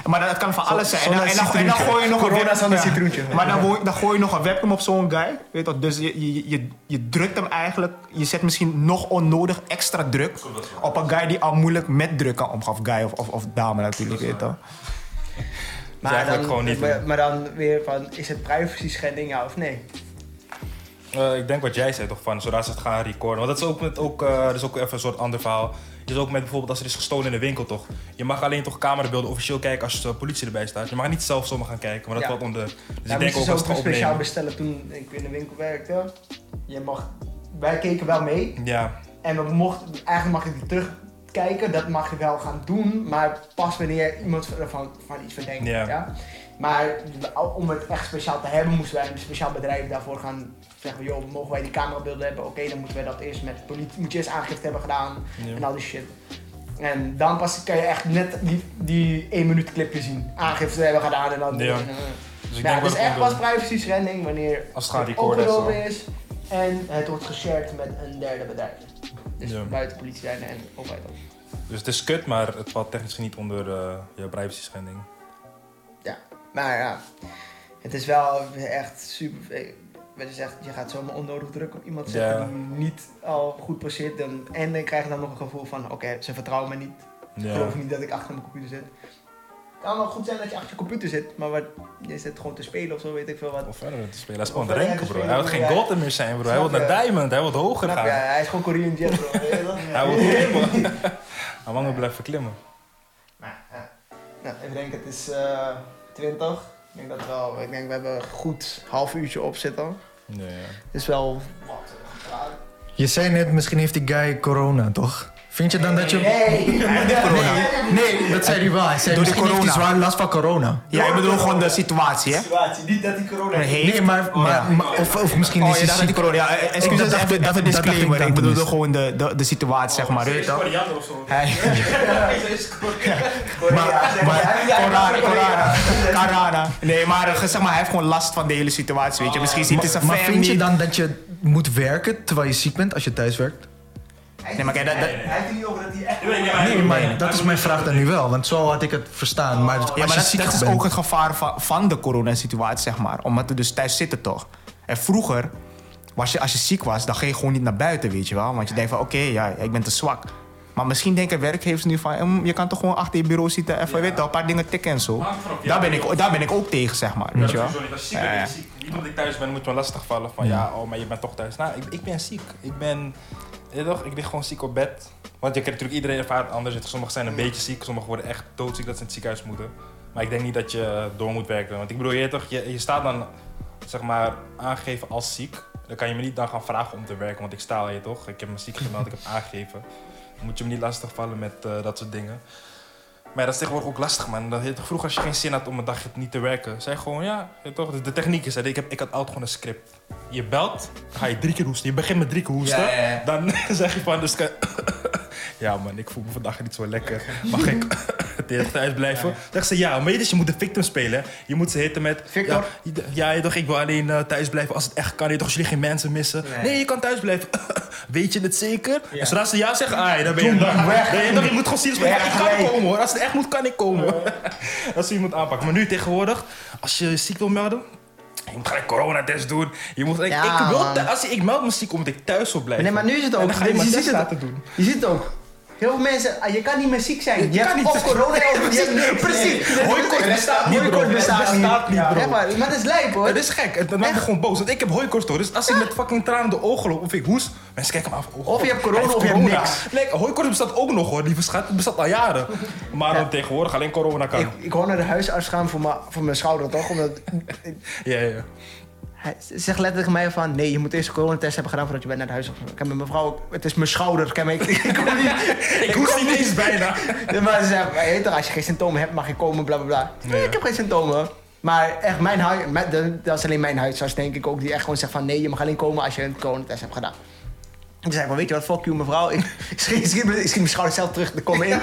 maar dat kan van alles zijn. En dan, en, dan, en dan gooi je nog Corona een web- zonder ja. citroentje. Maar dan, gooi- dan gooi je nog een webcam op zo'n guy. Weet je toch? Dus je, je, je, je drukt hem eigenlijk. Je zet misschien nog onnodig extra druk op een guy die al moeilijk met druk kan omgaan. Of guy of, of, of dame natuurlijk, weet je toch? Maar, eigenlijk dan, gewoon niet maar, dan weer van, is het privacy schending ja of nee? Eh, ik denk wat jij zei toch van zodra ze het gaan recorden. Want dat is ook met ook, eh, dat is ook even een soort ander verhaal. Is ook met bijvoorbeeld als er is gestolen in de winkel toch. Je mag alleen toch camerabeelden officieel kijken als de politie erbij staat. Je mag niet zelf zomaar gaan kijken, maar dat Ja. valt onder. Dus Ja, ik denk ook als het speciaal bestellen toen ik in de winkel werkte. Je mag, wij keken wel mee. Ja, En we mochten, eigenlijk mag ik terugkijken, dat mag je wel gaan doen, maar pas wanneer iemand van, van iets verdenkt. Ja. Ja. Maar om het echt speciaal te hebben, moesten wij een speciaal bedrijf daarvoor gaan zeggen: joh, mogen wij die camerabeelden hebben? Oké, dan moeten wij dat eerst met politie, moet je eerst aangifte hebben gedaan en al die shit. En dan pas kan je echt net die, die 1 minuut clipje zien. Aangifte hebben gedaan en dan. Ja. en, dus ik ja, denk het is echt pas privacy schending wanneer Als het het is en het wordt geshared met een derde bedrijf. Dus Ja. buiten politie zijn en overheid ook. Dus het is kut, maar het valt technisch niet onder eh je privacy schending. Maar ja, het is wel echt super. eh, Wat je zegt, je gaat zomaar onnodig druk op iemand zetten Ja. die niet al goed passeert. Dan, en dan krijg je dan nog een gevoel van: oké, ze vertrouwen me niet. Ja. geloof niet dat ik achter mijn computer zit. Het kan wel goed zijn dat je achter je computer zit, maar wat, je zit gewoon te spelen of zo, weet ik veel wat. Of verder te spelen. Hij is gewoon renken, bro. Hij wil geen ja. golden meer zijn, bro. Hij wil naar diamond. Hij wil hoger gaan. je? Hij is gewoon Korean Jet, bro. Weet je dat? Hij wil klimmen. Hij nog blijven klimmen. Nou, ja. nou, even denken, het is eh 20. Ik denk dat wel, ik denk we hebben een goed half uurtje op zitten. Nee, ja. Het is wel wat gepraat. Je zei net, misschien heeft die guy corona, toch? Vind je dan dat je... Nee! Nee, dat zei hij wel. Hij zei, Door de misschien heeft hij corona. zwaar last van corona. Ja, ik bedoel gewoon de situatie, hè? situatie, niet dat hij corona heeft. Nee, maar, maar, ja. maar- of, of misschien Oh, is hij dacht dat die ziek. corona... Ja, eh, excuses, dat dacht even, even ik disclaimer. Ik bedoelde tenminste. gewoon de, de, de situatie, zeg maar, je toch? Koreaner of zo. Hij- Maar, Corona, corona, corona. Nee, maar eh, zeg maar, hij heeft gewoon last van de hele situatie, weet je. Misschien ziet hij zijn Maar vind je dan dat je moet werken terwijl je ziek bent als je thuis werkt? Nee, maar kijk, dat, dat- Hij heeft het niet over dat hij echt... Nee, maar dat is mijn vraag dan nu wel, want zo had ik het verstaan. Maar als Ja, je maar dat, ziek dat is bent... ook het gevaar van, van de coronasituatie, zeg maar. Omdat we dus thuis zitten, toch? En vroeger, was je, als je ziek was, dan ging je gewoon niet naar buiten, weet je wel. Want je denkt van, oké, ja, ik ben te zwak. Maar misschien denken werkgevers nu van, hm, je kan toch gewoon achter je bureau zitten... even, weet je wel, een paar dingen tikken en zo. Ja. Daar ben ik, daar ben ik ook tegen, zeg maar, weet je wel. Niet. Als ziek Ja, ben ja. je ziek. Niet omdat ik thuis ben, moet me lastig vallen van ja, oh, maar je bent toch thuis. Nou, ik, ik ben ziek. Ik ben, je toch, ik lig gewoon ziek op bed. Want je kent natuurlijk iedereen ervaart anders. Sommigen zijn een beetje ziek, sommigen worden echt doodziek dat ze in het ziekenhuis moeten. Maar ik denk niet dat je door moet werken. Want ik bedoel, je, toch, je, je staat dan, zeg maar, aangegeven als ziek. Dan kan je me niet dan gaan vragen om te werken, want ik sta al je toch. Ik heb me ziek gemeld, ik heb aangegeven. Dan moet je me niet lastigvallen met eh, dat soort dingen. Maar dat is tegenwoordig ook lastig, man. Dat, vroeger als je geen zin had om een dagje niet te werken, zei je gewoon, ja, toch, de, techniek is, ik, heb, ik had altijd gewoon een script. Je belt, ga je drie keer hoesten. Je begint met drie keer hoesten. Ja, ja, ja. Dan zeg je van, dus ja man, ik voel me vandaag niet zo lekker. Mag ik de hele thuis blijven? Dan zegt ze, ja, maar je, dus je moet de victim spelen. Je moet ze hitten met, Victor? ja, je- ja je toch, ik wil alleen eh, thuis blijven als het echt kan. Je toch, jullie geen mensen missen. Nee. Nee, je kan thuis blijven. Weet je het zeker? Ja. En zodra ze ja zeggen, ah, dan ben je maar weg. Nee, dan, je moet gewoon zien, Ja, ik kan nee. komen hoor. Als het echt moet, kan ik komen. Dat is je moet aanpakken. Maar nu tegenwoordig, als je ziek wil melden, je moet gelijk coronatest doen. Je moet, ik, Ja, ik, wil, als ik, meld me ziek omdat ik thuis wil blijven. Nee, maar nu is het ook. En dan ga je je, maar ziet het, laten doen. je ziet het ook. Heel veel mensen, ah, je kan niet meer ziek zijn. Je, kan niet. of corona of je. Precies. Hooikoorts bestaat niet, bro. bestaat Het bestaat niet, bro. Ja, maar, maar dat is lijp hoor. Het is gek. Het maakt me gewoon boos. Want ik heb hooikoorts toch. Dus als ik met fucking tranen de ogen loop of ik hoest, mensen kijken me af. oh, Of je hebt corona of je niks. Nee, hooikoorts bestaat ook nog hoor, lieve schat. Het bestaat al jaren. Maar dan tegenwoordig alleen corona kan. Ik, ik wou naar de huisarts gaan voor, mijn- voor mijn schouder toch? Omdat, Ja, ja. Hij zegt letterlijk tegen mij van... Nee, je moet eerst een coronatest hebben gedaan voordat je bent naar de huisarts. Ik heb met mijn vrouw... ook- Het is mijn schouder. Ik, ik, ik, kom niet... Ik hoest niet eens bijna. Maar ze zeggen, "Hey, weet toch, als je geen symptomen hebt, mag je komen, bla bla bla. Nee, Ja. ik heb geen symptomen. Maar echt, mijn huis, dat is alleen mijn huisarts, denk ik ook, die echt gewoon zegt van nee, je mag alleen komen als je een coronatest hebt gedaan. Ik zei van, weet je wat, fuck you mevrouw. Ik schiet, schiet, me- ik schiet mijn schouder zelf terug, ik kom in.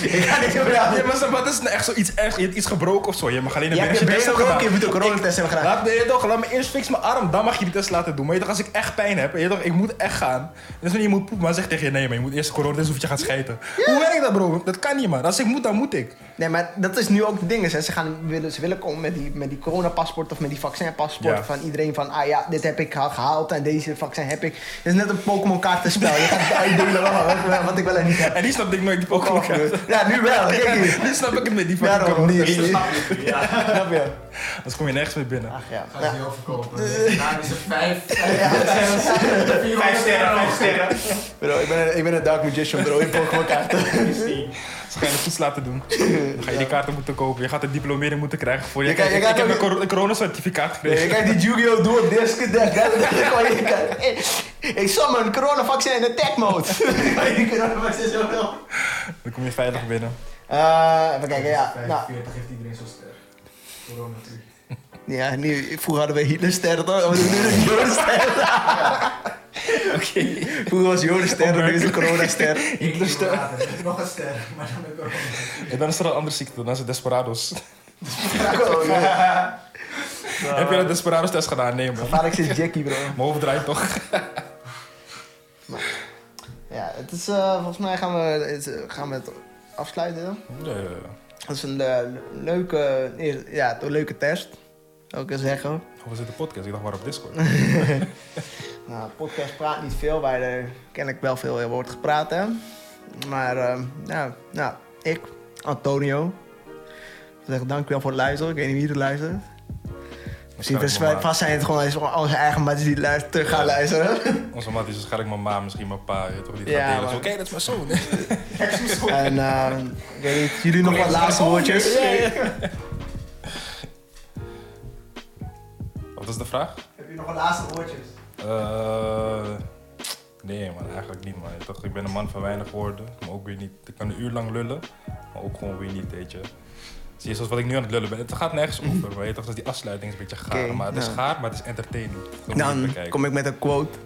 ik ga niks meer. Ja, maar wat is nou echt zoiets erg? Je hebt iets gebroken of zo. Je mag alleen een Je je beetje test gebroken, hebben je moet een gedaan. coronatest hebben gedaan. Laat, nee, toch, laat me eerst fix mijn arm, dan mag je die test laten doen. Maar je toch, als ik echt pijn heb, je toch, ik moet echt gaan. Dus je moet poepen, maar zeg tegen je nee, maar je moet eerst de coronatest of je gaat schijten. Hoe werkt dat, bro? Dat kan niet, man. Als ik moet, dan moet ik. Nee, maar dat is nu ook de ding. Hè. Ze, gaan, willen, ze willen komen met die, met die coronapaspoort of met die vaccinpaspoort Ja. van iedereen van, ah ja, dit heb ik geha- gehaald en deze vaccin heb ik. Het is net een Pokémon kaartenspel. Je gaat het uitdelen wat, ik wel en niet heb. En die snapte ik nooit, die Pokémon kaart. Ja, nu wel. Kijk hier. Nu snap ik het met die fucking Daarom corona. niet. Snap je? Anders kom je nergens meer binnen. Ach ja. Ga je niet overkopen. Daarna is het vijf. Vijf sterren, vijf sterren. Bro, ik ben, een, ik ben een dark magician, bro, in Pokémon kaarten. Ze gaan je toets laten doen. Dan ga je die kaarten moeten kopen. Je gaat een diplomering moeten krijgen voor je. Ik, heb een cor- coronacertificaat Nee, gekregen. je kijkt die hè? Dan kan je kijken. Ik summon coronavaccin in attack mode. Kan je die coronavaccin zo wel? Dan kom je veilig binnen. Eh, even kijken, ja. Nou, 45 heeft iedereen zo'n ster. Corona ja, nu, vroeger hadden we Hitlerster, toch? We doen nu een Jodenster. Oké. Vroeger was Jodenster, nu is het coronaster. Hitlerster. Nog een ster, maar dan met corona. En dan is er een andere ziekte, dan is het Desperados. Corona. Heb je een Desperados test gedaan? Nee, man. Gevaarlijk is Jackie, bro. Mijn hoofd draait toch? Ja, het is, eh, volgens mij gaan we, het, gaan we het afsluiten. Ja, ja, ja. Dat is een eh, leuke, ja, een leuke test, zou ik eens zeggen. Hoe was het de podcast? Ik dacht, waar op Discord? Nou, de podcast praat niet veel, waar er kennelijk wel veel over wordt gepraat, hè. Maar, nou, nou, ik, Antonio, ik zeg dankjewel voor het luisteren. Ik weet niet wie er luistert. Misschien het vast zijn het gewoon eens onze eigen matties die luisteren, terug gaan luisteren. Onze mat is waarschijnlijk mijn ma, misschien mijn pa. Je toch, die Ja, gaat delen. Zo, Oké, dat is mijn zoon. en, eh, ik weet niet, jullie nog wat laatste woordjes? Wat is de vraag? Heb je nog wat laatste woordjes? Eh, nee, man, eigenlijk niet, man. Toch, ik ben een man van weinig woorden, maar ook weer niet. Ik kan een uur lang lullen, maar ook gewoon weer niet, weet je. Zie je, zoals wat ik nu aan het lullen ben. Het gaat nergens over, maar je toch, dat die afsluiting is een beetje gaar. Maar het is gaar, maar het is entertaining. Dan kom ik met een quote.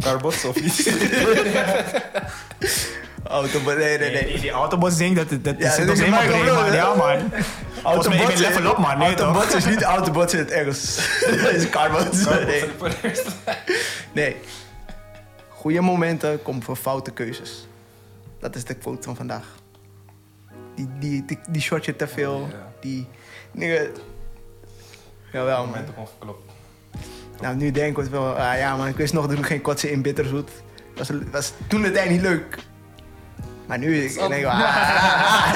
Carbots of? Auto, nee, nee, Nee, die, die autobots ding, dat, dat Ja, is helemaal breed, man. Ja, man. Mij, ik ben level up, man. Nee, toch? Autobots is niet Autobots in het Engels. Dat is Carbots. Nee. nee. Goede momenten komen voor foute keuzes. Dat is de quote van vandaag. Die, die, die, die je te veel. Die... Nigga. Jawel, man. Geklopt. Nou, nu denk ik wel, ah, ja man, ik wist nog dat ik geen kotsen in bitterzoet. Was, was toen de tijd niet leuk. Maar nu, ik denk ik, ah,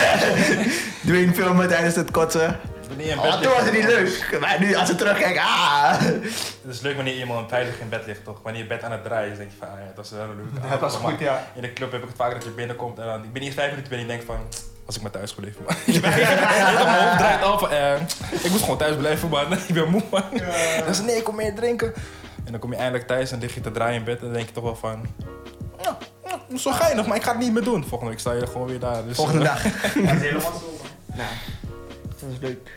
Dwayne filmen tijdens het kotsen. Wanneer je in Oh, bed toen was het niet leuk. Maar nu, als ik terugkijk, ah. Het is leuk wanneer iemand veilig in bed ligt, toch? Wanneer je bed aan het draaien is, denk je van, ah, ja, dat is wel leuk. Dat was goed, ja. In de club heb ik het vaak dat je binnenkomt en dan, ik ben niet eens vijf minuten binnen en ik denk van, als ik maar thuis gebleven, man. Je bent- Mijn hoofd draait al van, eh, ik moet gewoon thuis blijven, man. Ik ben moe, man. Dan zei nee, kom mee drinken. En dan kom je eindelijk thuis en lig je te draaien in bed en dan denk je toch wel van, ja, ja, zo geinig, maar ik ga het niet meer doen. Volgende week sta je er gewoon weer daar. Dus, Volgende eh, dag. Dat is helemaal zo. Nou, dat is leuk.